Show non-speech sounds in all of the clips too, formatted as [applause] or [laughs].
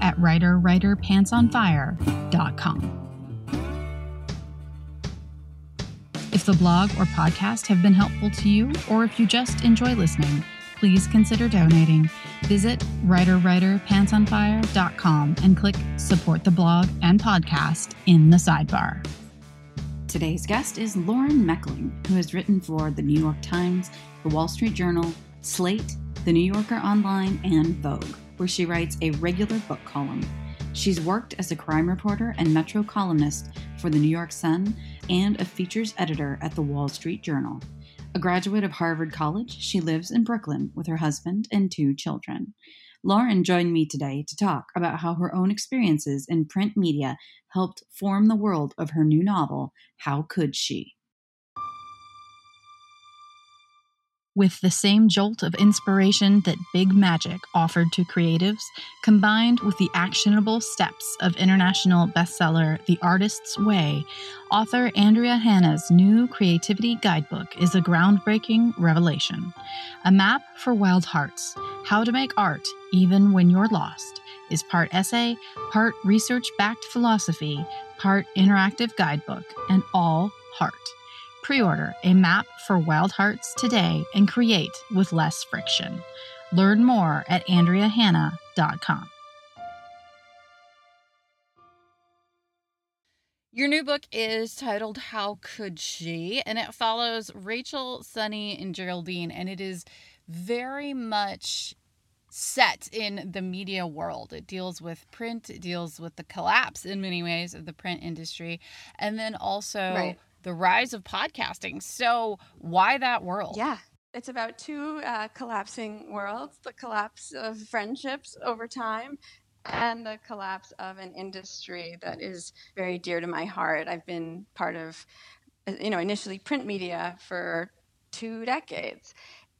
at writerwriterpantsonfire.com. If the blog or podcast have been helpful to you, or if you just enjoy listening, please consider donating. Visit writerwriterpantsonfire.com and click support the blog and podcast in the sidebar. Today's guest is Lauren Mechling, who has written for the New York Times, the Wall Street Journal, Slate, the New Yorker Online, and Vogue, where she writes a regular book column. She's worked as a crime reporter and Metro columnist for the New York Sun and a features editor at the Wall Street Journal. A graduate of Harvard College, she lives in Brooklyn with her husband and two children. Lauren joined me today to talk about how her own experiences in print media helped form the world of her new novel, How Could She? With the same jolt of inspiration that Big Magic offered to creatives, combined with the actionable steps of international bestseller The Artist's Way, author Andrea Hannah's new creativity guidebook is a groundbreaking revelation. A map for wild hearts, how to make art even when you're lost, is part essay, part research backed philosophy, part interactive guidebook, and all heart. Pre order a map for wild hearts today and create with less friction. Learn more at AndreaHannah.com. Your new book is titled How Could She? And it follows Rachel, Sunny, and Geraldine. And it is very much set in the media world. It deals with print, it deals with the collapse in many ways of the print industry, and then also right the rise of podcasting. So, why that world? Yeah. It's about two uh, collapsing worlds the collapse of friendships over time and the collapse of an industry that is very dear to my heart. I've been part of, you know, initially print media for two decades.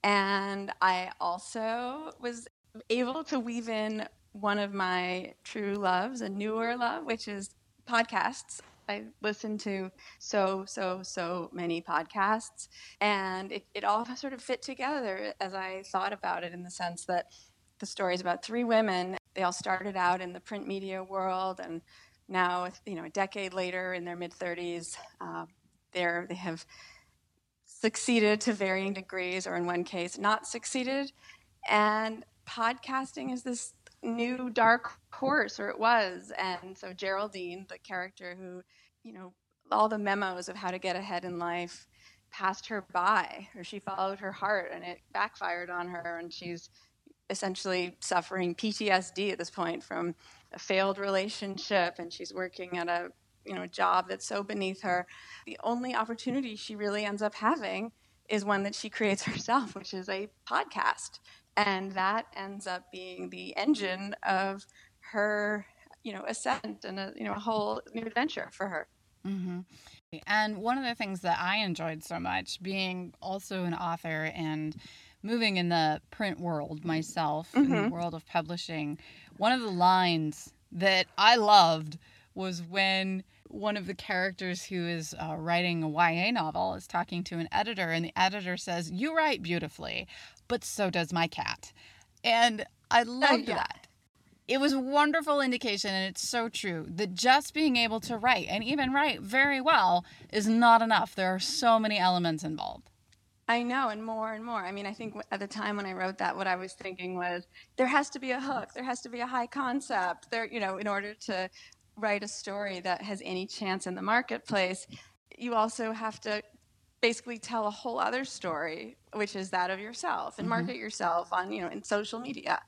And I also was able to weave in one of my true loves, a newer love, which is podcasts. I listened to so, so, so many podcasts, and it, it all sort of fit together as I thought about it in the sense that the story is about three women. They all started out in the print media world, and now, you know, a decade later, in their mid 30s, uh, they have succeeded to varying degrees, or in one case, not succeeded. And podcasting is this new dark horse, or it was. And so Geraldine, the character who, you know, all the memos of how to get ahead in life passed her by, or she followed her heart and it backfired on her, and she's essentially suffering PTSD at this point from a failed relationship, and she's working at a you know job that's so beneath her. The only opportunity she really ends up having is one that she creates [laughs] herself, which is a podcast and that ends up being the engine of her you know ascent and a you know a whole new adventure for her mm-hmm. and one of the things that i enjoyed so much being also an author and moving in the print world myself mm-hmm. in the mm-hmm. world of publishing one of the lines that i loved was when one of the characters who is uh, writing a YA novel is talking to an editor, and the editor says, You write beautifully but so does my cat. And I [laughs] oh, loved yeah. that. It was a wonderful indication, and it's so true that just being able to write and even write very well is not enough. There are so many elements involved. I know, and more and more. I mean, I think at the time when I wrote that, what I was thinking was there has to be a hook, there has to be a high concept, there, you know, in order to write a story that has any chance in the marketplace. You also have to basically tell a whole other story, which is that of yourself, and mm-hmm. market yourself on, you know, in social media.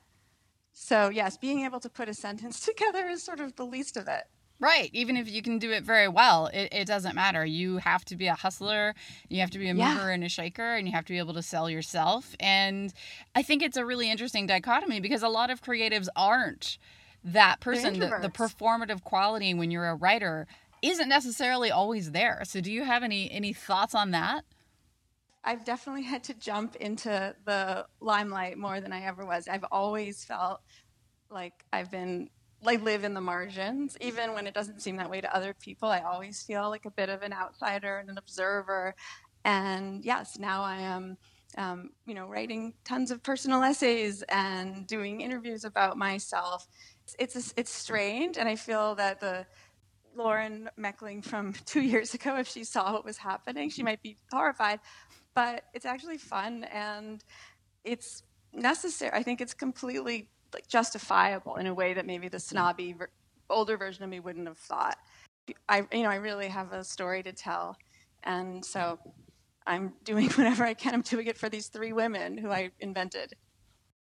So yes, being able to put a sentence [laughs] together is sort of the least of it. Right. Even if you can do it very well, it, it doesn't matter. You have to be a hustler, you have to be a yeah. mover and a shaker, and you have to be able to sell yourself. And I think it's a really interesting dichotomy because a lot of creatives aren't that person, the, the performative quality when you're a writer, isn't necessarily always there. So, do you have any any thoughts on that? I've definitely had to jump into the limelight more than I ever was. I've always felt like I've been like live in the margins, even when it doesn't seem that way to other people. I always feel like a bit of an outsider and an observer. And yes, now I am, um, you know, writing tons of personal essays and doing interviews about myself. It's it's, it's strange, and I feel that the Lauren Mechling from [laughs] two years ago, if she saw what was happening, she might be horrified. But it's actually fun and it's necessary. I think it's completely like justifiable in a way that maybe the snobby older version of me wouldn't have thought. I you know I really have a story to tell, and so I'm doing [laughs] whatever I can. I'm doing it for these three women who I invented.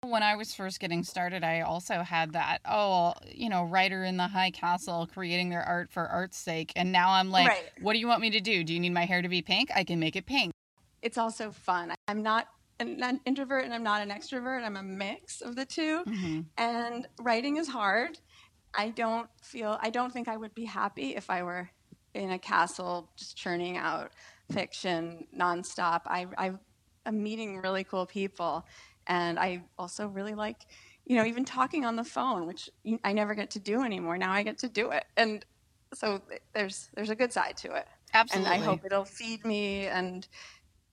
When I was first getting started, I also had that, oh, you know, writer in the high castle creating their art for art's sake. And now I'm like, right. what do you want me to do? Do you need my hair to be pink? I can make it pink. It's also fun. I'm not an introvert and I'm not an extrovert. I'm a mix of the 2 mm-hmm. And writing is hard. I don't feel, I don't think I would be happy if I were in a castle just churning out fiction nonstop. I, I am meeting really cool people. And I also really like, you know, even talking on the phone, which I never get to do anymore. Now I get to do it. And so there's there's a good side to it. Absolutely. And I hope it'll feed me and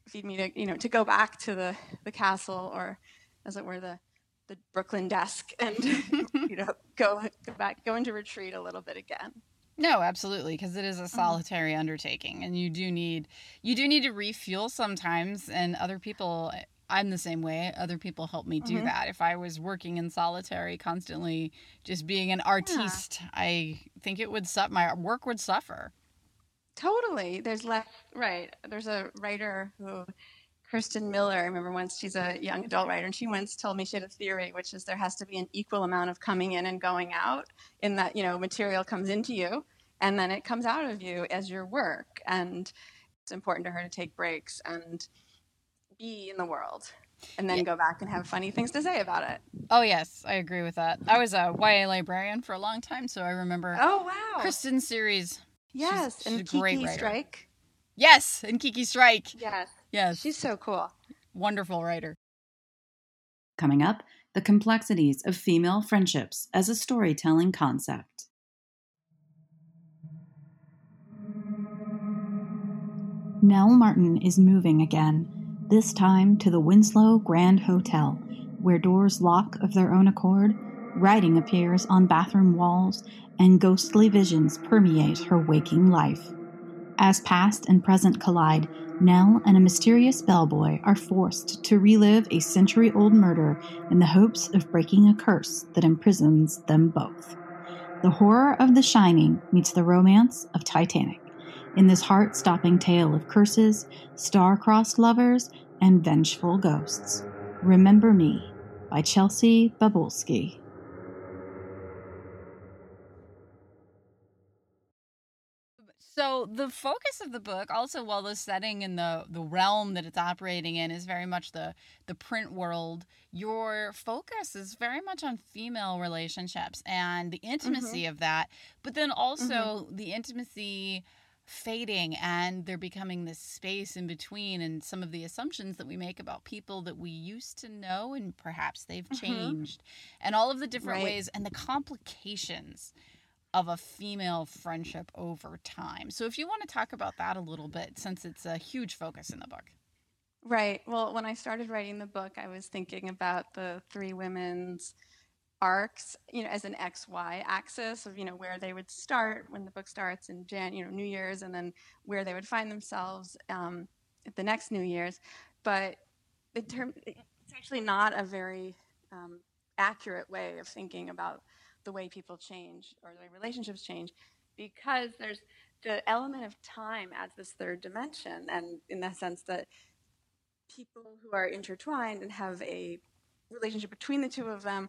feed me to you know to go back to the the castle or as it were the the Brooklyn desk [laughs] and you know go go back go into retreat a little bit again. No, absolutely, because it is a mm-hmm. solitary mm-hmm. undertaking, and you do need you do need to refuel sometimes. And other people, I'm the same way. Other people help me do mm-hmm. that. If I was working in solitary constantly, just being an artiste, yeah. I think it would su- my work would suffer. Totally. There's left, right. There's a writer who, Kirsten Miller, I remember once she's a young adult writer, and she once told me she had a theory, which is there has to be an equal amount of coming in and going out, in that, you know, material comes into you and then it comes out of you as your work. And it's important to her to take breaks and be in the world and then yeah. go back and have funny things to say about it. Oh yes, I agree with that. I was a YA librarian for a long time, so I remember. Oh wow. Kristen series Yes, she's, she's and Kiki Strike. Yes, and Kiki Strike. Yes. Yes. She's so cool. Wonderful writer. Coming up, the complexities of female friendships as a storytelling concept. Nell Martin is moving again, this time to the Winslow Grand Hotel, where doors lock of their own accord, writing appears on bathroom walls, and ghostly visions permeate her waking life. As past and present collide, Nell and a mysterious bellboy are forced to relive a century old murder in the hopes of breaking a curse that imprisons them both. The horror of The Shining meets the romance of Titanic in this heart stopping tale of curses, star crossed lovers, and vengeful ghosts. Remember Me by Chelsea Bobulski. So the focus of the book, also while the setting and the the realm that it's operating in is very much the the print world, your focus is very much on female relationships and the intimacy mm-hmm. of that, but then also mm-hmm. the intimacy fading and they're becoming this space in between and some of the assumptions that we make about people that we used to know and perhaps they've mm-hmm. changed and all of the different right. ways and the complications of a female friendship over time. So, if you want to talk about that a little bit, since it's a huge focus in the book. Right. Well, when I started writing the book, I was thinking about the three women's arcs, you know, as an XY axis of, you know, where they would start when the book starts in Jan, you know, New Year's, and then where they would find themselves um, at the next New Year's. But in term, it's actually not a very um, accurate way of thinking about the way people change or the way relationships change because there's the element of time adds this third dimension and in the sense that people who are intertwined and have a relationship between the two of them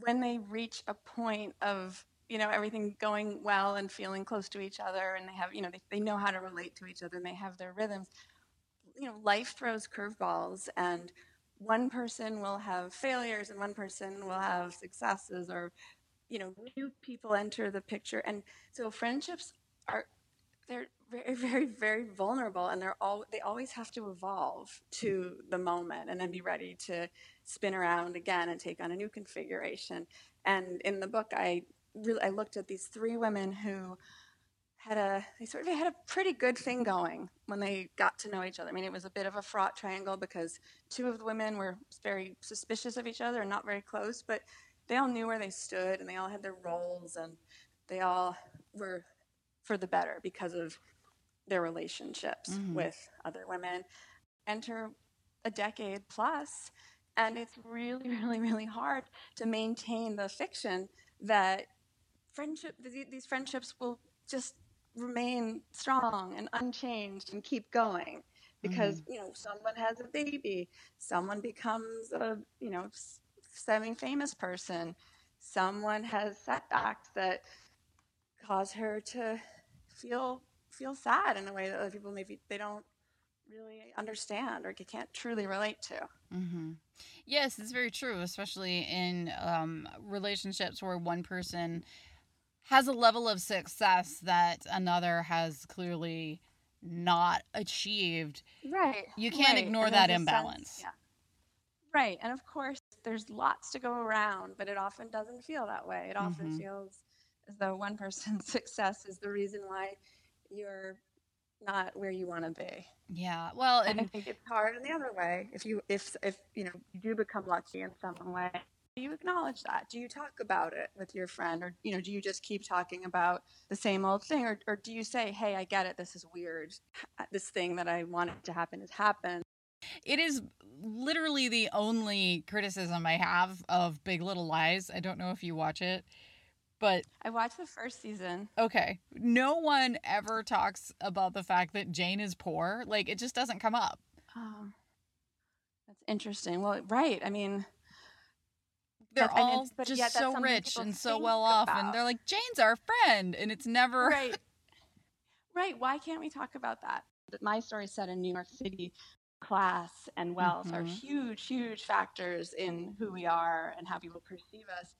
when they reach a point of you know everything going well and feeling close to each other and they have you know they, they know how to relate to each other and they have their rhythms you know life throws curveballs and one person will have failures and one person will have successes or you know, new people enter the picture. And so friendships are, they're very, [laughs] very, very vulnerable and they're all, they always have to evolve to the moment and then be ready to spin around again and take on a new configuration. And in the book, I really, I looked at these three women who had a they sort of had a pretty good thing going when they got to know each other. I mean, it was a bit of a fraught triangle because two of the women were very suspicious of each other and not very close, but they all knew where they stood and they all had their roles and they all were for the better because of their relationships mm-hmm. with other women. Enter a decade plus, and it's really, [laughs] really, really hard to maintain the fiction that friendship these friendships will just remain strong and unchanged and keep going because mm-hmm. you know someone has a baby someone becomes a you know semi famous person someone has setbacks that cause her to feel feel sad in a way that other people maybe they don't really understand or can't truly relate to. Mm-hmm. Yes, it's very true, especially in um, relationships where one person has a level of success that another has clearly not achieved. Right. You can't right. ignore and that imbalance. Sense, yeah. Right. And of course, there's lots to go around, but it often doesn't feel that way. It often mm-hmm. feels as though one person's [laughs] success is the reason why you're not where you want to be. Yeah. Well, and, and I think it's hard in the other way. If you if if you know you do become lucky in some way, do you acknowledge that? Do you talk about it with your friend, or you know, do you just keep talking about the same old thing, or or do you say, "Hey, I get it. This is weird. [laughs] This thing that I wanted to happen has happened." It is literally the only criticism I have of Big Little Lies. I don't know if you watch it but I watched the first season. Okay. No one ever talks about the fact that Jane is poor. Like it just doesn't come up. Oh. That's interesting. Well, right. I mean, they're all just so rich and so well off about. and they're like Jane's our friend and it's never Right. [laughs] right. Why can't we talk about that? My story set in New York City. Class and wealth mm-hmm. are huge, huge factors in who we are and how people perceive us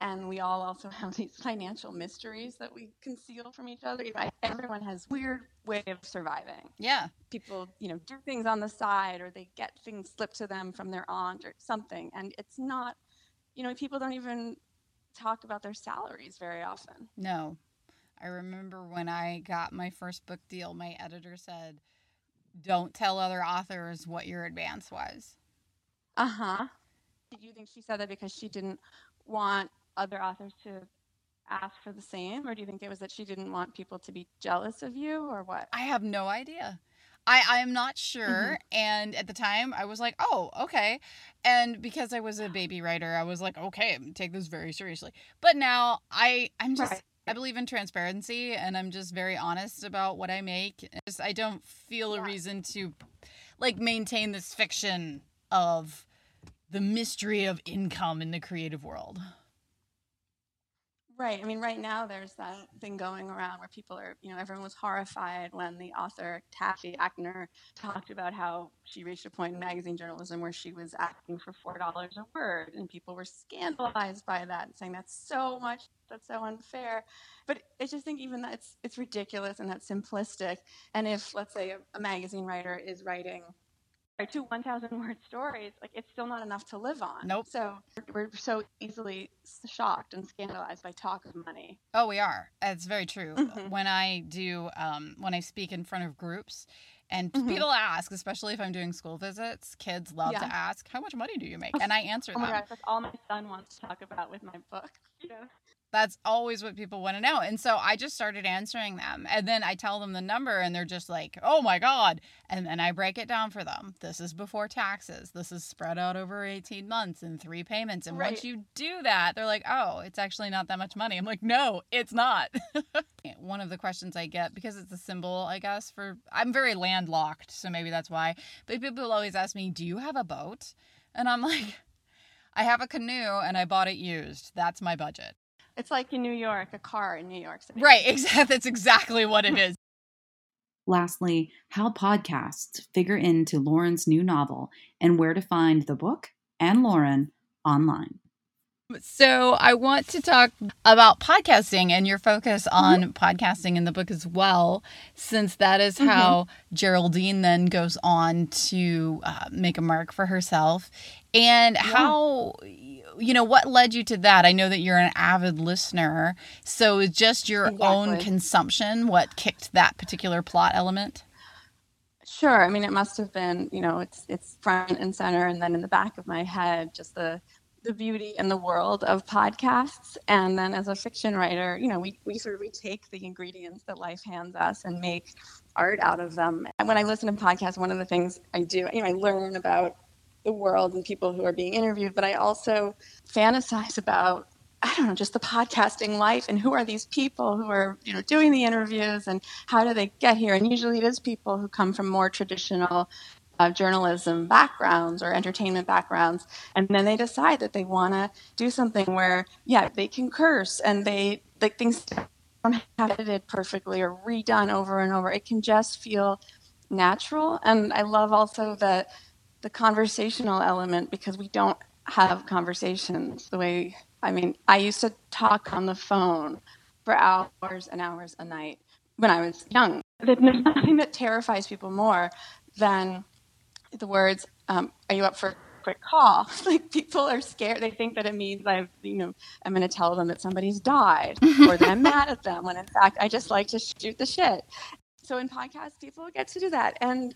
and we all also have these financial mysteries that we conceal from each other. You know, everyone has weird way of surviving. Yeah, people, you know, do things on the side, or they get things slipped to them from their aunt or something, and it's not, you know, people don't even talk about their salaries very often. No, I remember when I got my first book deal, my editor said, "Don't tell other authors what your advance was." Uh huh. Do you think she said that because she didn't want other authors to ask for the same, or do you think it was that she didn't want people to be jealous of you, or what? I have no idea. I, I am not sure. Mm-hmm. And at the time, I was like, oh, okay. And because I was a baby writer, I was like, okay, take this very seriously. But now I, I'm just. Right. I believe in transparency and I'm just very honest about what I make. Just, I don't feel a reason to like maintain this fiction of the mystery of income in the creative world. Right. I mean, right now there's that thing going around where people are, you know, everyone was horrified when the author Taffy Akner talked about how she reached a point in magazine journalism where she was asking for four dollars a word, and people were scandalized by that saying that's so much, that's so unfair. But I just think even that it's it's ridiculous and that's simplistic. And if let's say a, a magazine writer is writing two 1,000 [laughs] word stories, like it's still not enough to live on. Nope. So we're so easily shocked and scandalized by talk of money. Oh, we are. It's very true. Mm-hmm. When I do, um, when I speak in front of groups, and mm-hmm. people ask, especially if I'm doing school visits, kids love yeah. to ask, "How much money do you make?" [laughs] And I answer oh them. Oh my gosh, that's all my son wants to talk about with my book. [laughs] You know? That's always what people want to know. And so I just started answering them. And then I tell them the number and they're just like, oh my God. And then I break it down for them. This is before taxes. This is spread out over 18 months in three payments. And right. once you do that, they're like, oh, it's actually not that much money. I'm like, no, it's not. [laughs] One of the questions I get, because it's a symbol, I guess, for I'm very landlocked. So maybe that's why. But people always ask me, do you have a boat? And I'm like, I have a canoe and I bought it used. That's my budget. It's like in New York, a car in New York City. Right, [laughs] exactly. That's exactly what it is. Lastly, how podcasts figure into Lauren's new novel and where to find the book and Lauren online. So, I want to talk about podcasting and your focus on mm-hmm. podcasting in the book as well, since that is mm-hmm. how mm-hmm. Geraldine then goes on to uh, make a mark for herself. And yeah. how, you know, what led you to that? I know that you're an avid listener. So, is just your exactly. own consumption what kicked that particular plot element? Sure. I mean, it must have been, you know, it's it's front and center, and then in the back of my head, just the the beauty and the world of podcasts. And then as a fiction writer, you know, we, we sort of we take the ingredients that life hands us and make art out of them. And when I listen to podcasts, one of the things I do, you know, I learn about the world and people who are being interviewed, but I also fantasize about I don't know, just the podcasting life and who are these people who are, you know, doing the interviews and how do they get here? And usually it is people who come from more traditional uh, journalism backgrounds or entertainment backgrounds, and then they decide that they want to do something where, yeah, they can curse and they like things don't have edited perfectly or redone over and over. It can just feel natural, and I love also the the conversational element because we don't have conversations the way. I mean, I used to talk on the phone for hours and hours a night when I was young. There's nothing that terrifies people more than the words, um, "Are you up for a quick call?" [laughs] like people are scared. They think that it means I've, you know, I'm going to tell them that somebody's died [laughs] or that I'm mad at them. When in fact, I just like to shoot the shit. So in podcasts, people get to do that, and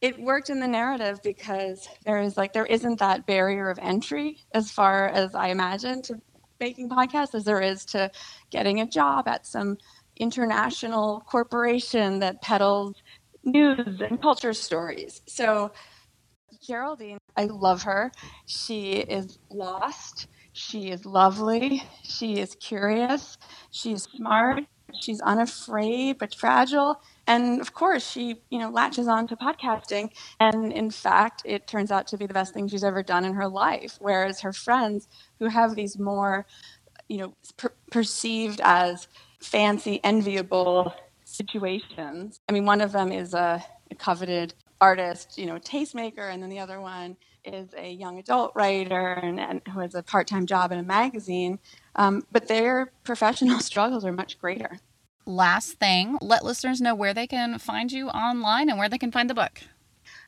it worked in the narrative because there is like there isn't that barrier of entry as far as I imagine to making podcasts as there is to getting a job at some international corporation that peddles news and culture stories. So, Geraldine, I love her. She is lost. She is lovely. She is curious. She's smart. She's unafraid but fragile. And of course, she, you know, latches on to podcasting. And in fact, it turns out to be the best thing she's ever done in her life. Whereas her friends, who have these more, you know, per- perceived as fancy, enviable situations. I mean, one of them is a, a coveted artist, you know, tastemaker, and then the other one is a young adult writer and, and who has a part-time job in a magazine. Um, but their professional [laughs] struggles are much greater. Last thing, let listeners know where they can find you online and where they can find the book.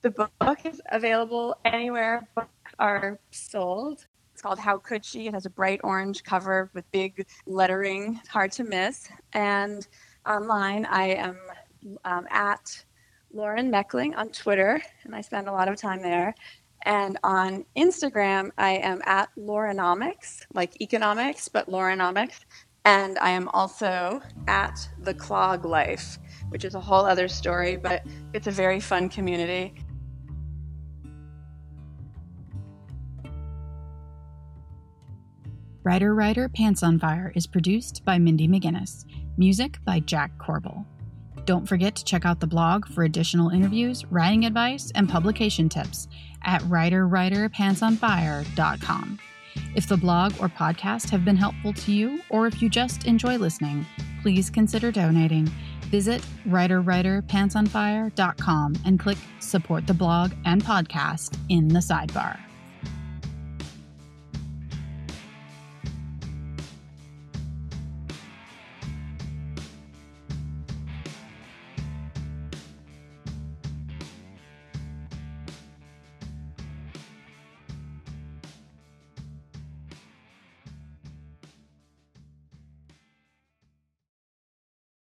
The book is available anywhere books are sold. It's called How Could She? It has a bright orange cover with big lettering, hard to miss. And online, I am um, at Lauren Mechling on Twitter, and I spend a lot of time there. And on Instagram, I am at Laurenomics, like economics, but Laurenomics. And I am also at The Clog Life, which is a whole other story, but it's a very fun community. Writer Writer Pants on Fire is produced by Mindy McGinnis Music by Jack Corbel. Don't forget to check out the blog for additional interviews, writing advice, and publication tips at writerwriterpantsonfire.com. If the blog or podcast have been helpful to you, or if you just enjoy listening, please consider donating. Visit writerwriterpantsonfire.com and click Support the Blog and Podcast in the sidebar.